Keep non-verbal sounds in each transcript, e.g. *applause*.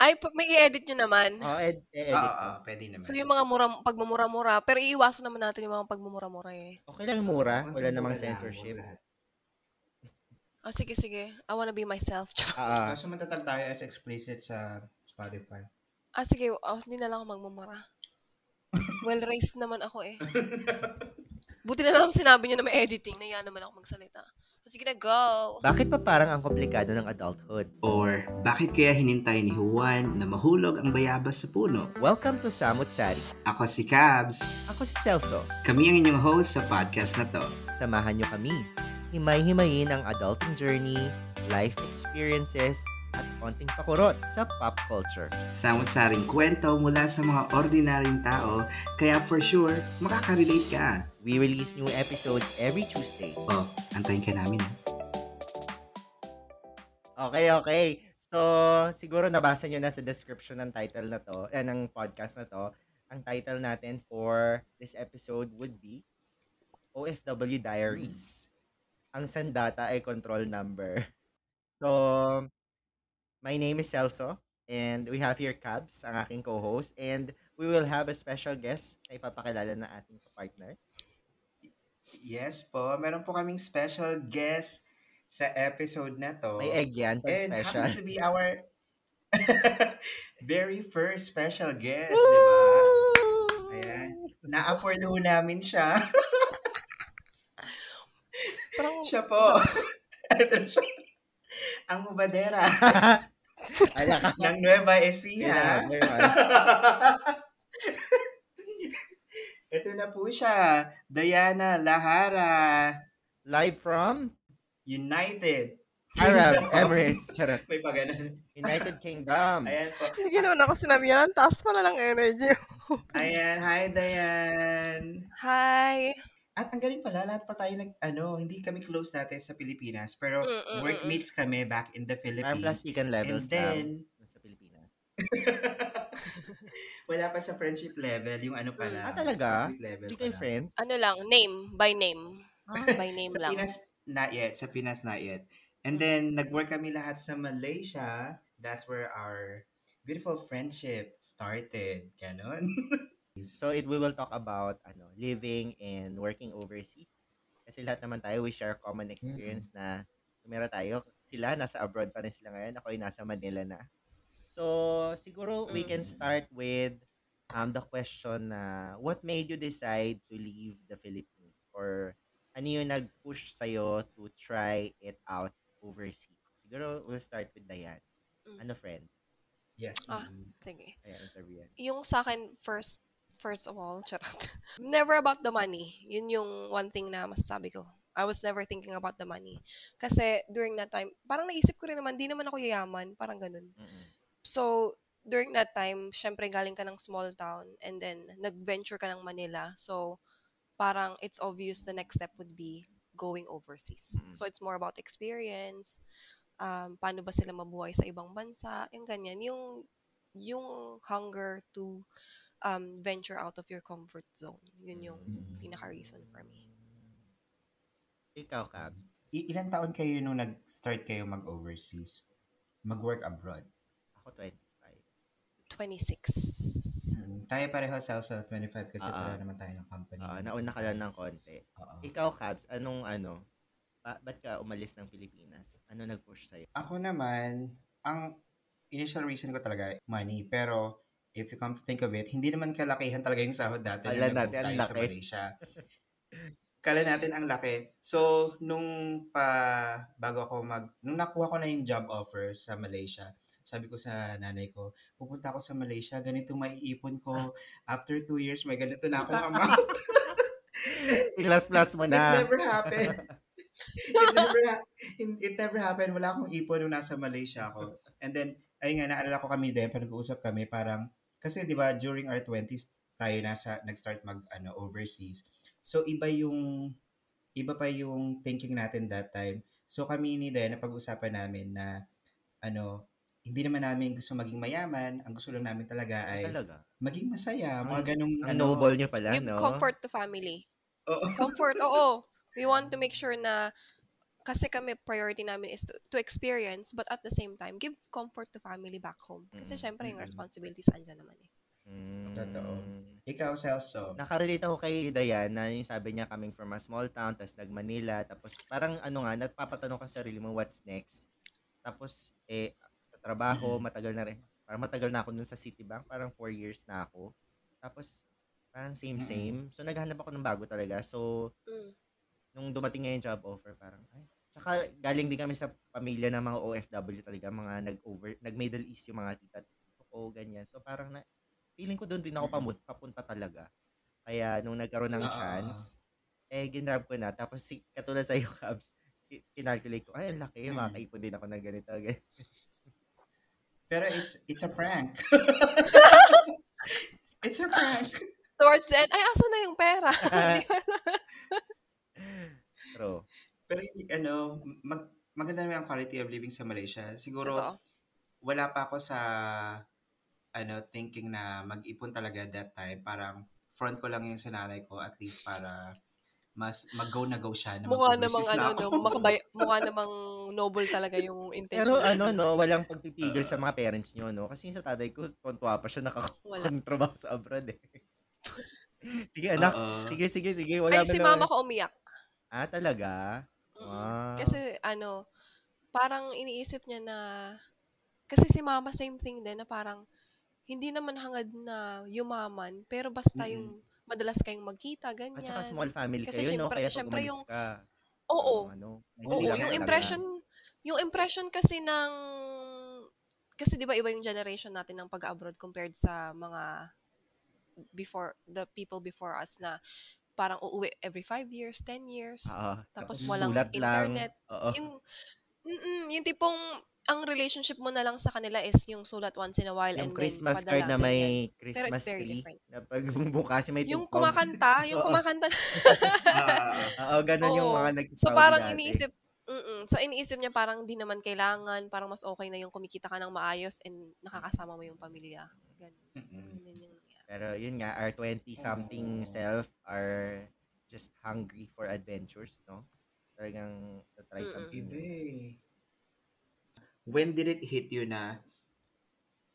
Ay, may i-edit nyo naman. Oo, ed- Oo, edit. oo, pwede naman. So, yung mga mura, pagmumura-mura, pero iiwasan naman natin yung mga pagmumura-mura eh. Okay lang mura, wala namang censorship. Ah, sige, sige. I wanna be myself. *laughs* Ah, Kaso matatag tayo as explicit sa Spotify. ah, sige. Oh, hindi na lang ako magmumura. *laughs* Well-raised naman ako eh. Buti na lang sinabi niyo na may editing. Naya naman ako magsalita. O, sige na, go! bakit pa parang ang komplikado ng adulthood? Or, bakit kaya hinintay ni Juan na mahulog ang bayabas sa puno? Welcome to Samut Sari. Ako si Cabs. Ako si Celso. Kami ang inyong host sa podcast na to. Samahan nyo kami. Himay-himayin ang adulting journey, life experiences, at konting pakurot sa pop culture. Samot-saring kwento mula sa mga ordinaryong tao, kaya for sure, makaka-relate ka. We release new episodes every Tuesday. Oh, antayin ka namin ha. Okay, okay. So, siguro nabasa nyo na sa description ng title na to, eh, ng podcast na to. Ang title natin for this episode would be OFW Diaries. Ang sandata ay control number. So, my name is Celso and we have here Cabs, ang aking co-host and we will have a special guest na ipapakilala na ating partner. Yes po, meron po kaming special guest sa episode na to. May egg yan, And special. happens to be our *laughs* very first special guest, di ba? Ayan. Na-afford ho namin siya. Parang, siya po. *laughs* Ito siya. Ang hubadera *laughs* Ala ka. ng Nueva Ecija. Na, *laughs* Ito na po siya. Diana Lahara. Live from United. Arab. Emirates. Charot. May pa ganun. United Kingdom. Ayan po. hindi naman ako sinabi yan. Ang taas pala ng energy. Ayan. Hi, Diane. Hi! At ang galing pala, lahat pa tayo nag, ano, hindi kami close dati sa Pilipinas, pero Mm, mm, mm, workmates kami back in the Parang Philippines. plastikan And levels then, na sa Pilipinas. *laughs* wala pa sa friendship level, yung ano Mm. pala. Ah, talaga? Level Hindi kayo friends? Ano lang, name. By name. Ah, By name Sa lang. Pinas, not yet. Sa Pinas, not yet. And then, nag-work kami lahat sa Malaysia. That's where our beautiful friendship started. Ganon. *laughs* So it we will talk about ano, living and working overseas. Kasi lahat naman tayo we share common experience na tumira tayo. Sila nasa abroad pa rin sila ngayon, ako ay nasa Manila na. So siguro we can Mm. start with um the question na what made you decide to leave the Philippines or ano yung nag-push sa'yo to try it out overseas? Siguro we'll start with Diane. Mm. Ano friend? yes. Ah. mm. Sige. Kaya interview yan. Yung sa akin, first, first of all, *laughs* charot. never about the money. Yun yung one thing na masasabi ko. I was never thinking about the money. Kasi during that time, parang naisip ko rin naman, di naman ako yayaman. Parang ganun. Mm-mm. So, during that time, syempre galing ka ng small town and then nag-venture ka ng Manila. So, parang it's obvious the next step would be going overseas. Mm. So, it's more about experience, um, paano ba sila mabuhay sa ibang bansa, yung ganyan. Yung, yung hunger to um, venture out of your comfort zone. Yun yung Mm. pinaka-reason for me. Ikaw, Cabs. I- ilan taon kayo nung nag-start kayo mag-overseas? Mag-work abroad? Ako 25. 26. Mm, tayo pareho, Celso, 25 kasi Ah, wala naman tayo ng company. Ah, nauna ka lang ng konti. Oo. Ikaw, Cabs, anong ano? Ba- ba't ka umalis ng Pilipinas? Ano nag-push sa'yo? Ako naman, ang initial reason ko talaga, money. Pero, if you come to think of it, hindi naman kalakihan talaga yung sahod dati Kala nag-move natin ang tayo sa laki. Malaysia. Kala natin ang laki. So, nung pa, bago ako mag, nung nakuha ko na yung job offer sa Malaysia, sabi ko sa nanay ko, pupunta ako sa Malaysia, ganito maiipon ko. After two years, may ganito na akong amount. *laughs* I-plus-plus mo It na. never happened. *laughs* it never ha- it never happened. Wala akong ipon nung nasa Malaysia ako. And then, ayun nga, naalala ko kami din, pag nag-uusap kami, parang, kasi di ba during our 20s, tayo nasa, nag-start mag, ano, overseas. So, iba yung, iba pa yung thinking natin that time. So, kami ni Den, napag-usapan namin na, ano, hindi naman namin gusto maging mayaman. Ang gusto lang namin talaga ay Talaga. maging masaya. Ang- Mga ganong, Ang ano, noble nyo pala, Give no? comfort to family. Oo. Comfort, oo. We want to make sure na kasi kami priority namin is to, to experience but at the same time give comfort to family back home. Kasi Mm. syempre yung Mm-mm. responsibilities andyan naman eh. Mm. Totoo. Ikaw, Celso. Nakarelate ako kay Diana, yung sabi niya coming from a small town, tapos nag-Manila, tapos parang ano nga, napapatanong ka sa sarili mo, what's next? Tapos, eh, sa trabaho, Mm-mm. matagal na rin. Parang matagal na ako dun sa Citibank, parang four years na ako. Tapos, parang same-same. So, naghanap ako ng bago talaga. So, Mm. nung dumating nga yung job offer, parang, ay, Tsaka galing din kami sa pamilya ng mga OFW talaga, mga nag-over, nag-Middle East yung mga tita o ganyan. So parang na, feeling ko doon din ako pamut, papunta talaga. Kaya nung nagkaroon ng Ah. chance, eh ginrab ko na. Tapos si, katulad sa iyo, *laughs* Cubs, ki- kinalculate ko, ay, ang laki, Mm. makakaipon din ako ng ganito. ganyan. *laughs* Pero it's it's a prank. *laughs* it's a prank. Towards the end, ay, asa na yung pera? True. Pero ano, mag, maganda naman ang quality of living sa Malaysia. Siguro, Totoo. wala pa ako sa ano thinking na mag-ipon talaga that time. Parang front ko lang yung sa nanay ko at least para mas mag-go na go siya na Mukha namang ano, no, makabay, mukha namang noble talaga yung intention. Pero ano, no, walang pagpipigil sa mga parents nyo, no? Kasi yung sa tatay ko, tontuwa pa siya nakakontrabaho sa abroad, eh. *laughs* sige, anak. Oo. Sige, sige, sige. Wala Ay, si na- mama ko umiyak. Ah, talaga? Mm-mm. Wow. Kasi ano, parang iniisip niya na, kasi si mama same thing din na parang, hindi naman hangad na yumaman, pero basta Mm-mm. yung madalas kayong magkita, ganyan. At saka small family Kasi kayo, no? syempre- Kaya pag syempre umalis yung- ka, Oo. ano, Oo, hindi lang yung talaga. impression, yung impression kasi ng, kasi di ba iba yung generation natin ng pag-abroad compared sa mga before, the people before us na parang uuwi every five years, 10 years. Oo. Tapos Tapos walang sulat lang. internet. Oo. Yung, mm yung tipong, ang relationship mo na lang sa kanila is yung sulat once in a while Yung and Christmas then card padala, na may ganyan. Christmas very tree. different. Na pag bukas may Yung tugtog. kumakanta, yung Oo. kumakanta. *laughs* Ah, Oo, ganun yung Oo. mga So nagsasabi parang dati. iniisip, mm so iniisip niya parang di naman kailangan, parang mas okay na yung kumikita ka ng maayos and nakakasama mo yung pamilya. Ganun. mm-mm. Pero yun nga, our 20-something Oo. self are just hungry for adventures, no? Talagang to try something new. When did it hit you na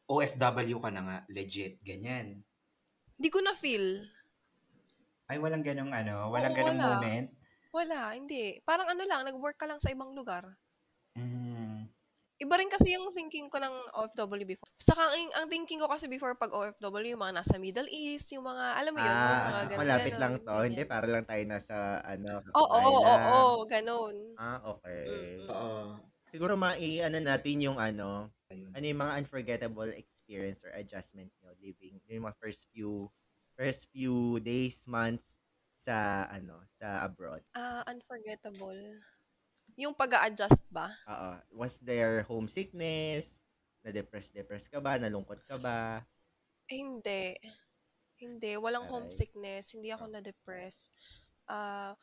OFW ka na nga, legit, ganyan? Di ko na feel. Ay, walang ganong ano, walang Oo, ganong wala. moment. Wala, hindi. Parang ano lang, nag-work ka lang sa ibang lugar. Mm. Iba rin kasi yung thinking ko ng OFW before. Saka ang, ang thinking ko kasi before pag OFW, yung mga nasa Middle East, yung mga, alam mo yun, yung mga Ah, since ganun, malapit ganun, lang to. Hindi, ganyan. para lang tayo nasa, ano, Oo, oo, oo, oo, ganun. Ah, okay. Mm-mm. Oo. Siguro mai-ano natin yung ano, Ayun. ano yung mga unforgettable experience or adjustment nyo living yung mga first few first few days, months sa ano, sa abroad. Ah, unforgettable. Yung pag adjust ba? Oo. Was there homesickness? Na-depress, depress ka ba? Nalungkot ka ba? Eh, hindi. Hindi. Walang Aray. homesickness. Hindi ako na-depress. Ah,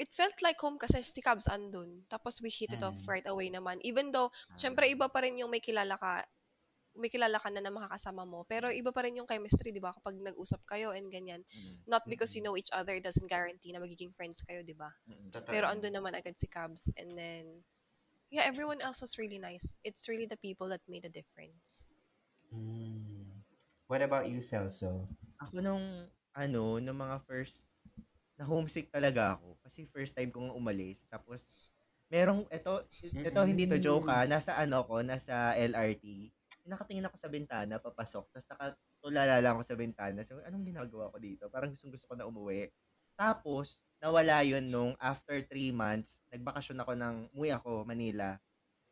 it felt like home kasi si Cabs andun. Tapos we hit it off Mm. right away naman. Even though, syempre iba pa rin yung may kilala ka, may kilala ka na na makakasama mo. Pero iba pa rin yung chemistry, di ba? Kapag nag-usap kayo and ganyan. Mm, Not because you know each other doesn't guarantee na magiging friends kayo, di ba? mm, Totoo. Pero andun naman agad si Cabs. And then, yeah, everyone else was really nice. It's really the people that made a difference. Mm. What about you, Celso? Ako nung ano, nung mga first na homesick talaga ako kasi first time kong umalis tapos merong ito ito hindi to joke ah, nasa ano ko, nasa LRT. Nakatingin ako sa bintana papasok tapos nakatulala lang ako sa bintana. So anong ginagawa ko dito? Parang gustong gusto ko na umuwi. Tapos nawala yun nung after three months, nagbakasyon ako ng umuwi ako Manila.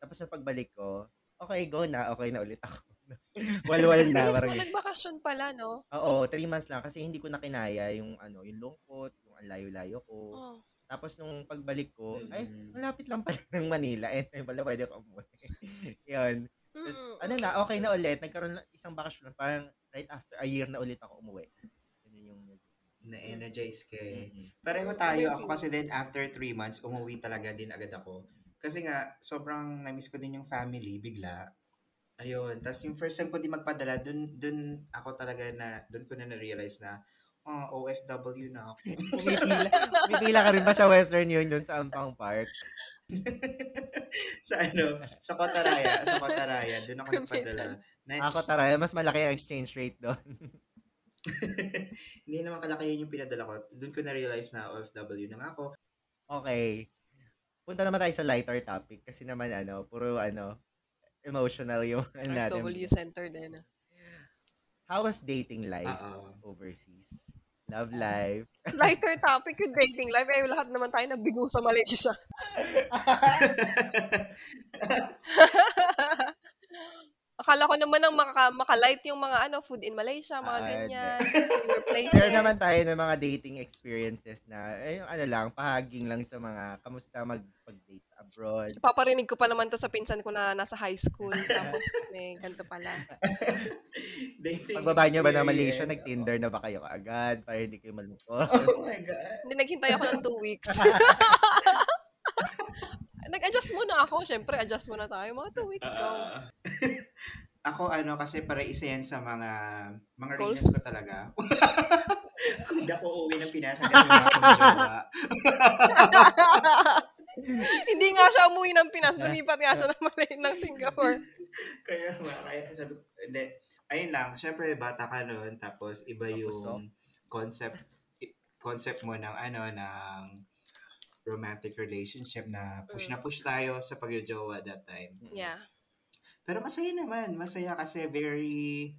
Tapos nung pagbalik ko, okay go na, okay na ulit ako. *laughs* Walwal na Bilis parang mo, nagbakasyon pala, no? Oo, three months lang kasi hindi ko na kinaya yung ano, yung lungkot, yung ang layo-layo ko. Oh. Tapos nung pagbalik ko, ay, Mm. malapit lang pala *laughs* ng Manila. Eh, wala pwede ako umuwi. *laughs* Yun. Tapos, Mm, ano na, okay na ulit. Nagkaroon na isang bakasyon. Parang right after a year na ulit ako umuwi. Yun yung... Na-energize ka eh. Mm. Pareho Mm, tayo. Ako kasi din, after three months, umuwi talaga din agad ako. Kasi nga, sobrang na-miss ko din yung family, bigla. Ayun. Tapos yung first time ko din magpadala, dun, dun ako talaga na, dun ko na na-realize na, ah, OFW na ako. *laughs* Pumipila, pumipila ka rin ba sa Western Union sa Ampang Park? *laughs* sa ano, sa Kotaraya, sa Kotaraya, doon ako nagpadala. Na, Ako taray, mas malaki ang exchange rate doon. *laughs* hindi naman kalaki yun yung pinadala ko. Doon ko na-realize na OFW na nga ako. Okay. Punta naman tayo sa lighter topic kasi naman ano, puro ano, emotional yung ano natin. W center din. ah. How was dating life Oo. overseas? Love life. *laughs* Lighter topic yung dating life. Eh, lahat naman tayo nabigo sa Malaysia. *laughs* Akala ko naman ang maka, makalight yung mga ano food in Malaysia, mga Ah, ganyan. *laughs* Share naman tayo ng mga dating experiences na, eh, yung ano lang, pahaging lang sa mga, kamusta magpag-date sa abroad. Paparinig ko pa naman to sa pinsan ko na nasa high school. *laughs* Tapos, may ganito pala. *laughs* Dating Pagbaba niyo ba na Malaysia, nag-Tinder na ba kayo kaagad para hindi kayo malungkot? Oh my God. Hindi, naghintay ako ng two weeks. *laughs* Nag-adjust muna ako. Siyempre, adjust muna tayo. Mga two weeks go. Ah. ako ano kasi para isa yan sa mga mga Goals? reasons ko talaga. Kung hindi ako uuwi ng Pinas, akong jowa. *laughs* Hindi nga siya umuwi ng Pinas. Lumipat nga siya ng, Malay- ng Singapore. *laughs* Kaya nga, kaya sabi ko, hindi. Ayun lang, syempre bata ka noon, tapos iba Tapos, yung concept i- concept mo ng ano, ng romantic relationship na push na push tayo sa pagjojowa that time. Yeah. Pero masaya naman, masaya kasi very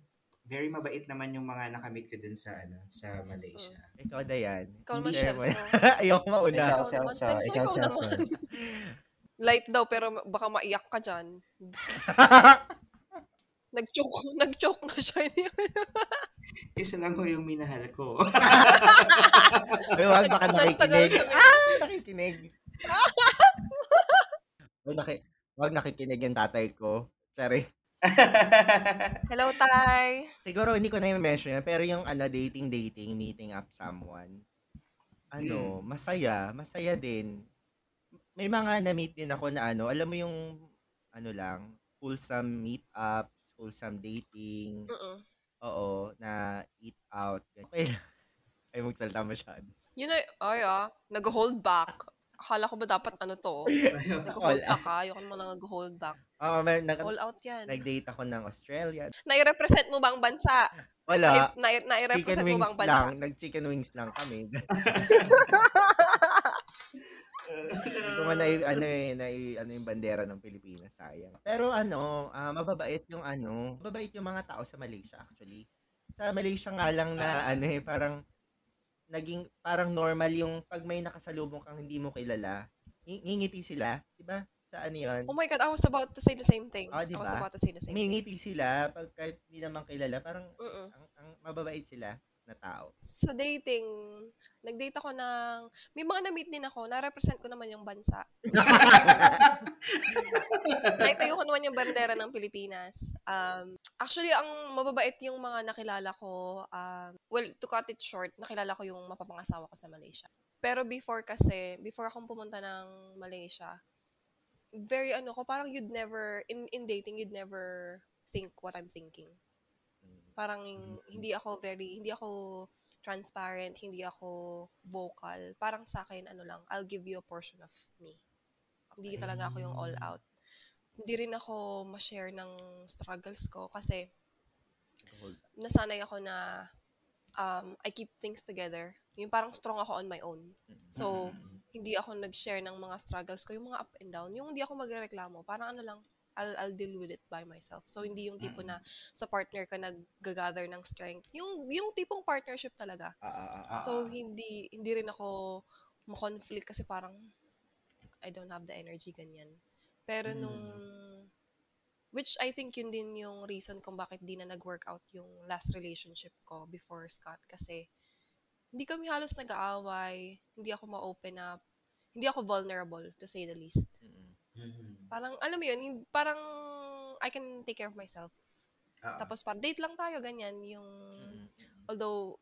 very mabait naman yung mga nakamit ko dun sa ano, sa Malaysia. Ikaw, Dayan. Ikaw naman. Celso. *laughs* Ayoko mauna. Ikaw, Celso. Ikaw, Celso. *laughs* Light daw, pero baka maiyak ka dyan. *laughs* Nag-choke, nag-choke na siya. Isa lang ko yung minahal ko. Ay, wag baka nakikinig. Ah, nakikinig. wag, naki, wag nakikinig yung tatay ko. Sorry. *laughs* Hello, Tay. Siguro hindi ko na yung mention yan, pero yung ano, dating, dating, meeting up someone, ano, masaya, masaya din. May mga na-meet din ako na ano, alam mo yung, ano lang, wholesome meetups, wholesome dating, Mm-mm. oo, na eat out. Okay. *laughs* Ay, magsalita masyado. Yun ay, ay ah, nag-hold back. Akala ko ba dapat ano to? *laughs* Nag-hold back ka. Ayoko naman nag-hold back. Oo, may, nag, All out yan. nag-date ako ng Australian. Nai-represent mo ba ang bansa? Wala. Nai- nai-represent mo ba wings ang bansa? lang. Nag-chicken wings lang kami. *laughs* Hindi nga na, ano eh, na, ano yung bandera ng Pilipinas, sayang. Pero ano, ah, mababait yung ano, mababait yung mga tao sa Malaysia actually. Sa Malaysia nga lang na ano eh, parang naging parang normal yung pag may nakasalubong kang hindi mo kilala, ng- ngingiti sila, 'di ba? Sa ano 'yun? Oh my God, I was about to say the same thing. Ah, I was diba? about to say the same thing. Ngingiti sila pag kahit hindi naman kilala, parang Mm-mm. ang, ang mababait sila na tao. Sa dating, nag-date ako ng, may mga na-meet din ako, na-represent ko naman yung bansa. *laughs* Naitayo ko naman yung bandera ng Pilipinas. Um, actually, ang mababait yung mga nakilala ko, um, well, to cut it short, nakilala ko yung mapapangasawa ko sa Malaysia. Pero before kasi, before akong pumunta ng Malaysia, very ano ko, parang you'd never, in, in dating, you'd never think what I'm thinking. Parang hindi ako very, hindi ako transparent, hindi ako vocal. Parang sa akin, ano lang, I'll give you a portion of me. Hindi talaga ako yung all out. Hindi rin ako ma-share ng struggles ko kasi nasanay ako na um, I keep things together. Yung parang strong ako on my own. So, hindi ako nag-share ng mga struggles ko, yung mga up and down. Yung hindi ako magreklamo, parang ano lang, I'll, I'll deal with it by myself. So, hindi yung tipo na sa partner ka nag-gather ng strength. Yung, yung tipong partnership talaga. Ah, ah, ah. So, hindi, hindi rin ako ma-conflict kasi parang I don't have the energy, ganyan. Pero nung, which I think yun din yung reason kung bakit di na nag-workout yung last relationship ko before Scott. Kasi, hindi kami halos nag-aaway, hindi ako ma-open up, hindi ako vulnerable, to say the least. Mm-mm. Parang, alam mo yun, parang I can take care of myself. Ah, Tapos parang date lang tayo, ganyan. Yung, Mm-mm. although,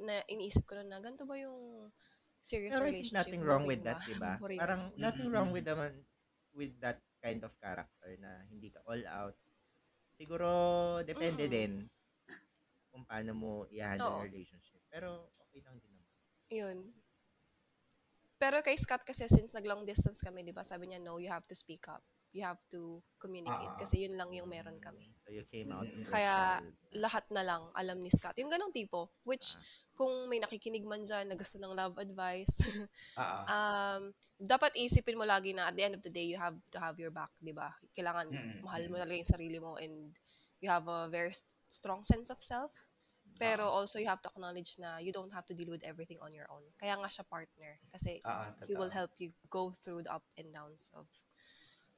na iniisip ko na na, ganito ba yung serious Pero relationship? nothing wrong with that, *laughs* di ba? Parang nothing wrong with naman with that kind of character na hindi ka all out. Siguro depende Mm. din kung paano mo i-handle relationship. Pero okay lang din naman. Yun. Pero kay Scott kasi since nag-long distance kami, di ba, sabi niya, no, you have to speak up. You have to communicate. Ah. Kasi yun lang yung meron kami. So you came out. Mm. Kaya lahat na lang alam ni Scott. Yung ganong tipo. Which, Ah. kung may nakikinig man dyan na gusto ng love advice, *laughs* Ah, ah. um, dapat isipin mo lagi na at the end of the day, you have to have your back, di ba? Kailangan Mm, mahal mo talaga yung sarili mo and you have a very st- strong sense of self. Pero Ah. also, you have to acknowledge na you don't have to deal with everything on your own. Kaya nga siya partner. Kasi Ah, ah, he will help you go through the up and downs of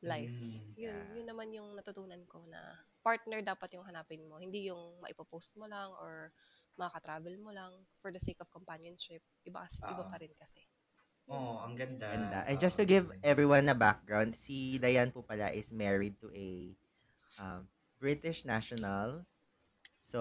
life. Mm, Yun, yeah. yun naman yung natutunan ko na partner dapat yung hanapin mo. Hindi yung maipopost mo lang or makaka-travel mo lang for the sake of companionship. Iba, kasi, iba Oo. pa rin kasi. Oh, ang ganda. Ganda. And just to give everyone a background, si Diane po pala is married to a um, British national. So,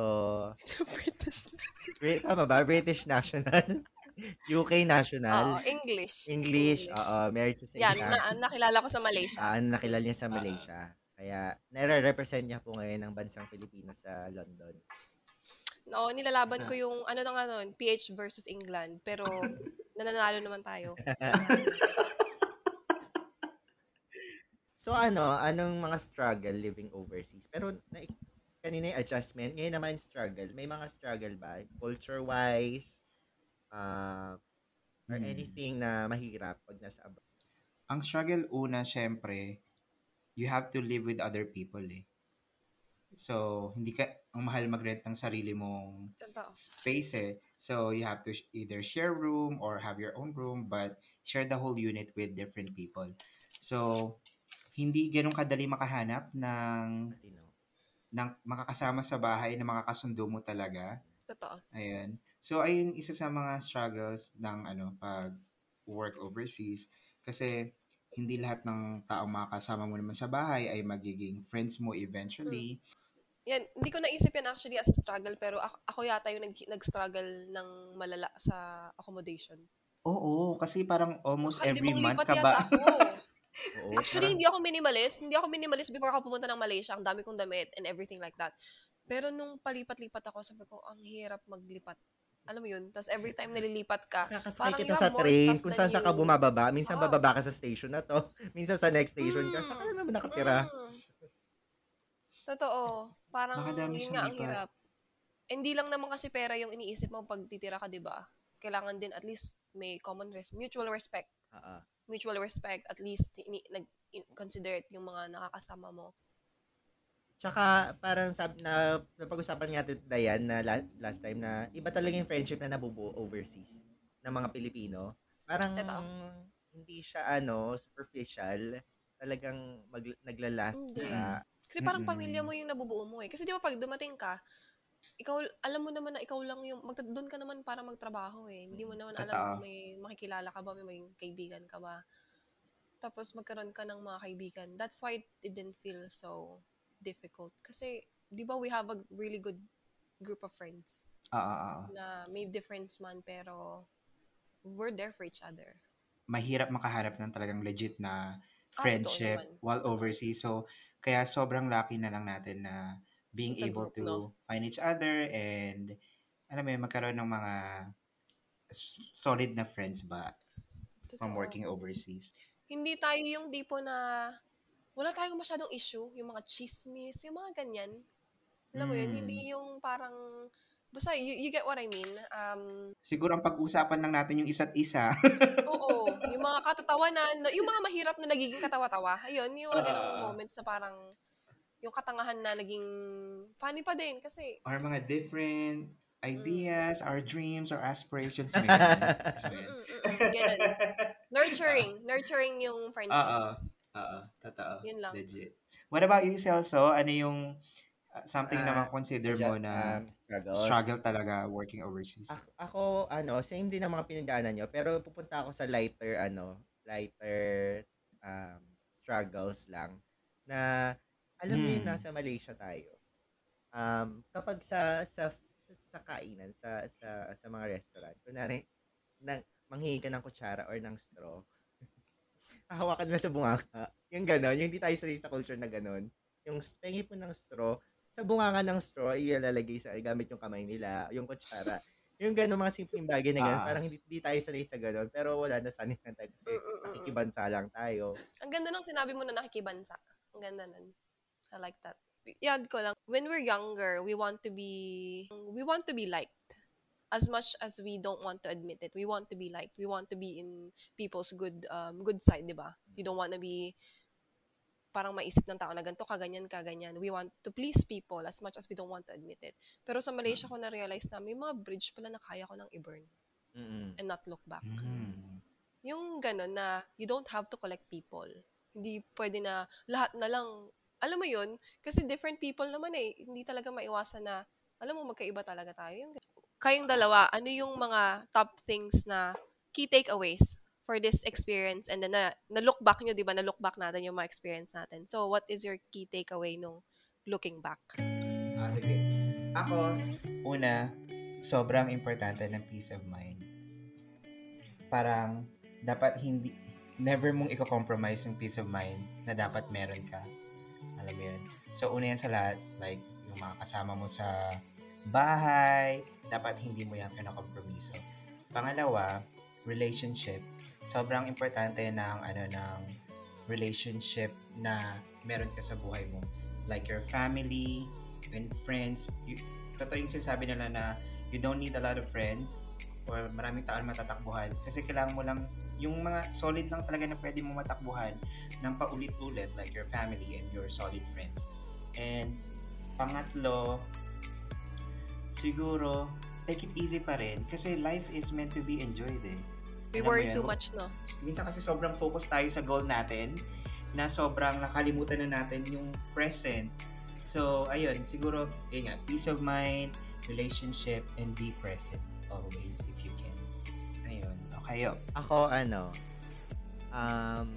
*laughs* British. *laughs* Brit tama ba? British national? *laughs* UK national? Oo, English. English, oo, married siya sa Yan, isa. na, nakilala ko sa Malaysia. Ah, nakilala niya sa Ah. Malaysia. Kaya, nare-represent niya po ngayon ang bansang Pilipinas sa London. Oo, nilalaban ko yung, ano na nga nun, PH versus England. Pero, nananalo naman tayo. So ano, anong mga struggle living overseas? Pero na, kanina yung adjustment, ngayon naman struggle. May mga struggle ba? Culture-wise, uh, or Hmm. anything na mahirap pag nasa abroad? Ang struggle una, syempre, you have to live with other people eh. So, hindi ka, ang mahal mag-rent ng sarili mong Totoo. space eh. So, you have to either share room or have your own room, but share the whole unit with different people. So, hindi ganun kadali makahanap ng, Latino. Ng makakasama sa bahay na makakasundo mo talaga. Totoo. Ayan. So, ayun isa sa mga struggles ng ano, pag work overseas. Kasi, hindi lahat ng taong makakasama mo naman sa bahay ay magiging friends mo eventually. Yan, hindi ko naisip yan actually as a struggle, pero ako, ako yata yung nag, nag-struggle ng malala sa accommodation. Oo, kasi parang almost Baka every month ka ba? ako. *laughs* Oo, Actually, parang- hindi ako minimalist. Hindi ako minimalist before ako pumunta ng Malaysia. Ang dami kong damit and everything like that. Pero nung palipat-lipat ako, sabi ko, ang hirap maglipat. Alam mo yun? Tapos every time nalilipat ka, Nakakasakay parang kita you sa have more train, stuff kung saan sa ka bumababa. Minsan Oo. bababa ka sa station na to. *laughs* Minsan sa next station ka. Mm. Saan ka na naman nakatira? Mm. Totoo. Parang Nakadami yun nga ang hirap. Hindi lang naman kasi pera yung iniisip mo pag titira ka, di ba? Kailangan din at least may common res- mutual respect. Oo. Mutual respect, at least ini- nag considerate yung mga nakakasama mo. Tsaka parang sab na napag-usapan nga natin Dayan na la- last time na iba talaga yung friendship na nabubuo overseas ng mga Pilipino. Parang Totoo. hindi siya ano superficial, talagang mag, naglalast Hindi. Kasi parang Mm-mm. pamilya mo yung nabubuo mo eh. Kasi di ba pag dumating ka, ikaw, alam mo naman na ikaw lang yung, mag, doon ka naman para magtrabaho eh. Hindi mo naman alam Totoo. kung may makikilala ka ba, may maging kaibigan ka ba. Tapos magkaroon ka ng mga kaibigan. That's why it didn't feel so difficult. Kasi, di ba we have a really good group of friends Ah, ah, ah. na may difference man pero we're there for each other. mahirap makahanap ng talagang legit na Ah, friendship naman. while overseas. So, kaya sobrang lucky na lang natin na being It's able group, to no? find each other and alam mo yun, magkaroon ng mga solid na friends ba from Totoo. working overseas. hindi tayo yung tipo na wala tayong masyadong issue, yung mga chismis, yung mga ganyan. Alam mo yun, Mm. hindi yung parang, basta you, you get what I mean. Um, Siguro ang pag-usapan lang natin yung isa't isa. *laughs* oo, yung mga katatawanan, na- yung mga mahirap na nagiging katawa-tawa, ayun, yung mga ganong Ah. moments na parang, yung katangahan na naging funny pa din kasi, Or mga different Mm. ideas, our dreams, our aspirations. *laughs* So, mm, mm, mm, mm, ganun. *laughs* Nurturing, nurturing yung Oo. friendships. Oo. Totoo. Yun lang. Legit. What about you, Celso? Ano yung uh, something na Ah, makonsider mo na um, struggles. struggle talaga working overseas? Ako, ako, ano, same din ang mga pinagdaanan nyo, pero pupunta ako sa lighter, ano, lighter um, struggles lang. Na, alam mo yun, Hmm. nasa Malaysia tayo. Um, kapag sa, sa, sa, sa kainan, sa, sa, sa mga restaurant, kunwari, nang, manghingi ka ng kutsara or ng straw, *laughs* hahawakan mo sa bunganga. Yung gano'n, yung hindi tayo sanay sa culture na gano'n. Yung pengi po ng straw, sa bunganga ng straw, ilalagay sa gamit yung kamay nila, yung kutsara. yung gano'n, mga simpleng bagay na gano'n, Ah. parang hindi, hindi tayo sanay sa gano'n. Pero wala, nasanay na tayo kasi Mm, mm, mm, nakikibansa lang tayo. Ang ganda ng sinabi mo na nakikibansa. Ang ganda nun. I like that. Yad ko lang, when we're younger, we want to be, we want to be liked. As much as we don't want to admit it, we want to be liked. We want to be in people's good um, good side, di ba? You don't want to be parang maisip ng tao na ganito ka, ganyan ka, ganyan. We want to please people as much as we don't want to admit it. Pero sa Malaysia ko na-realize na may mga bridge pala na kaya ko nang i-burn Mm-mm. and not look back Mm. yung gano'n na you don't have to collect people. Hindi pwede na lahat na lang, alam mo yun, kasi different people naman eh, hindi talaga maiwasan na, alam mo, magkaiba talaga tayo. Yung, kayong dalawa, ano yung mga top things na key takeaways for this experience and then na, na look back nyo, di ba, na look back natin yung mga experience natin. So, what is your key takeaway nung looking back? Ah, sige. Ako, una, sobrang importante ng peace of mind. Parang, dapat hindi, never mong i-compromise yung peace of mind na dapat meron ka. Alam mo yun? So, una yan sa lahat, like, yung mga kasama mo sa bahay, dapat hindi mo yan pinakompromiso. Pangalawa, relationship. Sobrang importante ng, ano, ng relationship na meron ka sa buhay mo. Like your family and friends. You, totoo yung sinasabi nila na you don't need a lot of friends or maraming taon matatakbuhan kasi kailangan mo lang yung mga solid lang talaga na pwede mo matakbuhan ng paulit-ulit like your family and your solid friends. And pangatlo, siguro, take it easy pa rin kasi life is meant to be enjoyed eh. We Alam worry too much, no? minsan kasi sobrang focus tayo sa goal natin na sobrang nakalimutan na natin yung present. So, ayun, siguro, yun nga, peace of mind, relationship, and be present always if you can. Ayun, okay, yo. Ako, ano, um,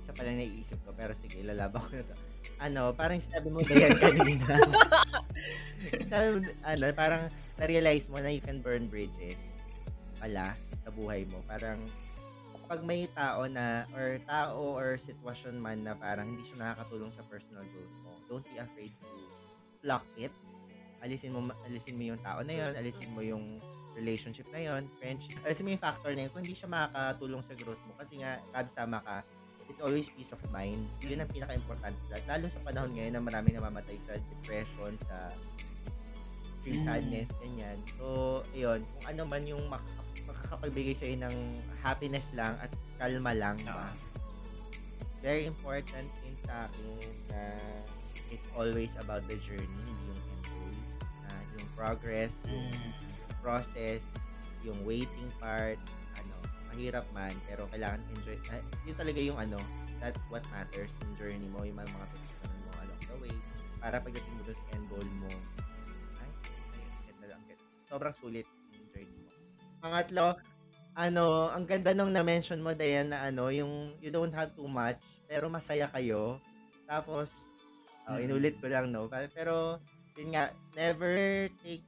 isa pala naiisip ko, pero sige, lalaban ko na to. Ano, parang sinabi mo ba yan *laughs* kanina? sabi mo, ano, parang na-realize mo na you can burn bridges pala sa buhay mo. Parang, pag may tao na, or tao or sitwasyon man na parang hindi siya nakakatulong sa personal growth mo, don't be afraid to block it. Alisin mo, alisin mo yung tao na yon, alisin mo yung relationship na yon, friendship. Alisin mo yung factor na yun kung hindi siya makakatulong sa growth mo. Kasi nga, Kabs, tama ka, it's always peace of mind. Yun ang pinaka-importante sa lahat. Lalo sa panahon ngayon na marami namamatay sa depression, sa extreme Mm. sadness, ganyan. So, ayun, kung ano man yung mak- makakapagbigay sa'yo ng happiness lang at kalma lang, Ah. ba? Very important din sa akin na it's always about the journey, hindi yung end goal. Na yung progress, yung process, yung waiting part, ano, mahirap man, pero kailangan enjoy. ah, yun talaga yung ano, that's what matters, yung journey mo, yung mga mga pagkakaroon mo along the way. Para pagdating mo sa end goal mo, ay, ay, ganda lang. Sobrang sulit yung journey mo. Pangatlo, ano, ang ganda nung na-mention mo, Dayan, na ano, yung you don't have too much, pero masaya kayo. Tapos, oh, Mm. inulit ko lang, no? Pero, yun nga, never take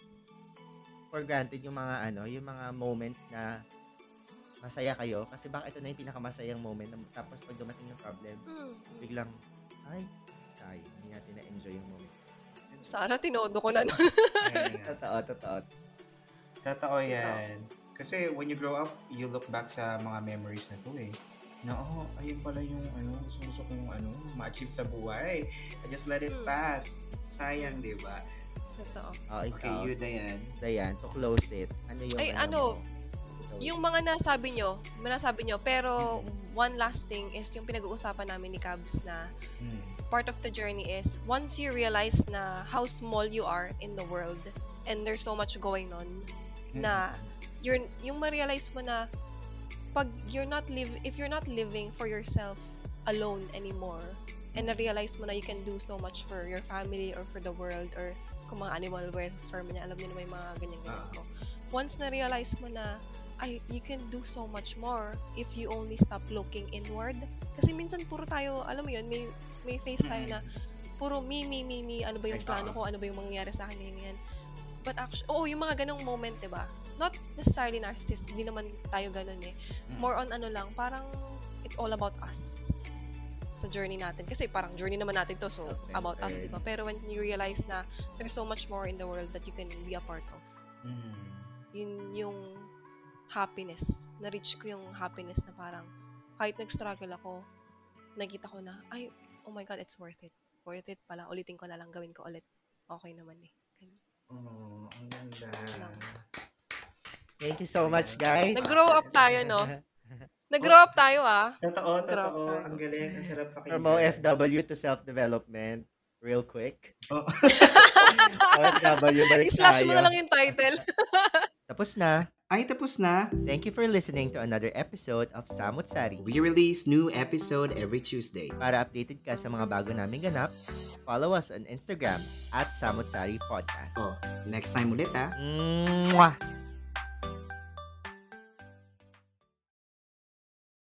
for granted yung mga ano, yung mga moments na masaya kayo kasi baka ito na yung pinakamasayang moment tapos pag dumating yung problem Hmm. biglang ay sayang hindi natin na-enjoy yung moment Sana tinodo ko na. *laughs* totoo totoo Totoo yan. Kasi when you grow up, you look back sa mga memories na to eh. Na, oh, ayun pala yung ano, gusto gusto kong ano, ma-achieve sa buhay. I just let it Hmm. pass. Sayang, di ba? Totoo. oh, Okay, ikaw you, Dayan. Dayan to close it ano yung Ay, ano, mo? Ikaw. Yung mga nasabi nyo, mga nasabi nyo, pero one last thing is yung pinag-uusapan namin ni Cabs na Hmm. part of the journey is once you realize na how small you are in the world and there's so much going on na you're yung ma-realize mo na pag you're not live if you're not living for yourself alone anymore and na-realize mo na you can do so much for your family or for the world or kung mga animal welfare mo niya, alam niyo na may mga ganyan-ganyan Ah. ko. Once na-realize mo na ay, you can do so much more if you only stop looking inward. Kasi minsan puro tayo, alam mo yun, may, may face tayo na puro me, me, me, me, ano ba yung plano ko, ano ba yung mangyayari sa akin, ganyan. But actually, oo, yung mga ganong moment, diba? Not necessarily narcissist, hindi naman tayo ganon eh. Mm. More on ano lang, parang it's all about us sa journey natin. Kasi parang journey naman natin to, so Self-centered. about us, diba? Pero when you realize na there's so much more in the world that you can be a part of, Hmm. Yun yung happiness. Na-reach ko yung happiness na parang kahit nag-struggle ako, nakita ko na, ay, oh my God, it's worth it. Worth it pala. Ulitin ko na lang, gawin ko ulit. Okay naman eh. Ganun. Oh, ang ganda. Thank you so much, guys. Nag-grow up tayo, no? *laughs* Nag-grow up tayo, ah. Totoo, totoo. Ang galing. Ang sarap pakinggan. From OFW to self-development, real quick. Oh. *laughs* OFW, balik I-slash mo tayo. na lang yung title. *laughs* Tapos na. Ay, tapos na. Thank you for listening to another episode of Samut Sari. We release new episode every Tuesday. Para updated ka sa mga bago naming ganap, follow us on Instagram at Samut Sari Podcast. Oh, next time ulit ah. Mwah!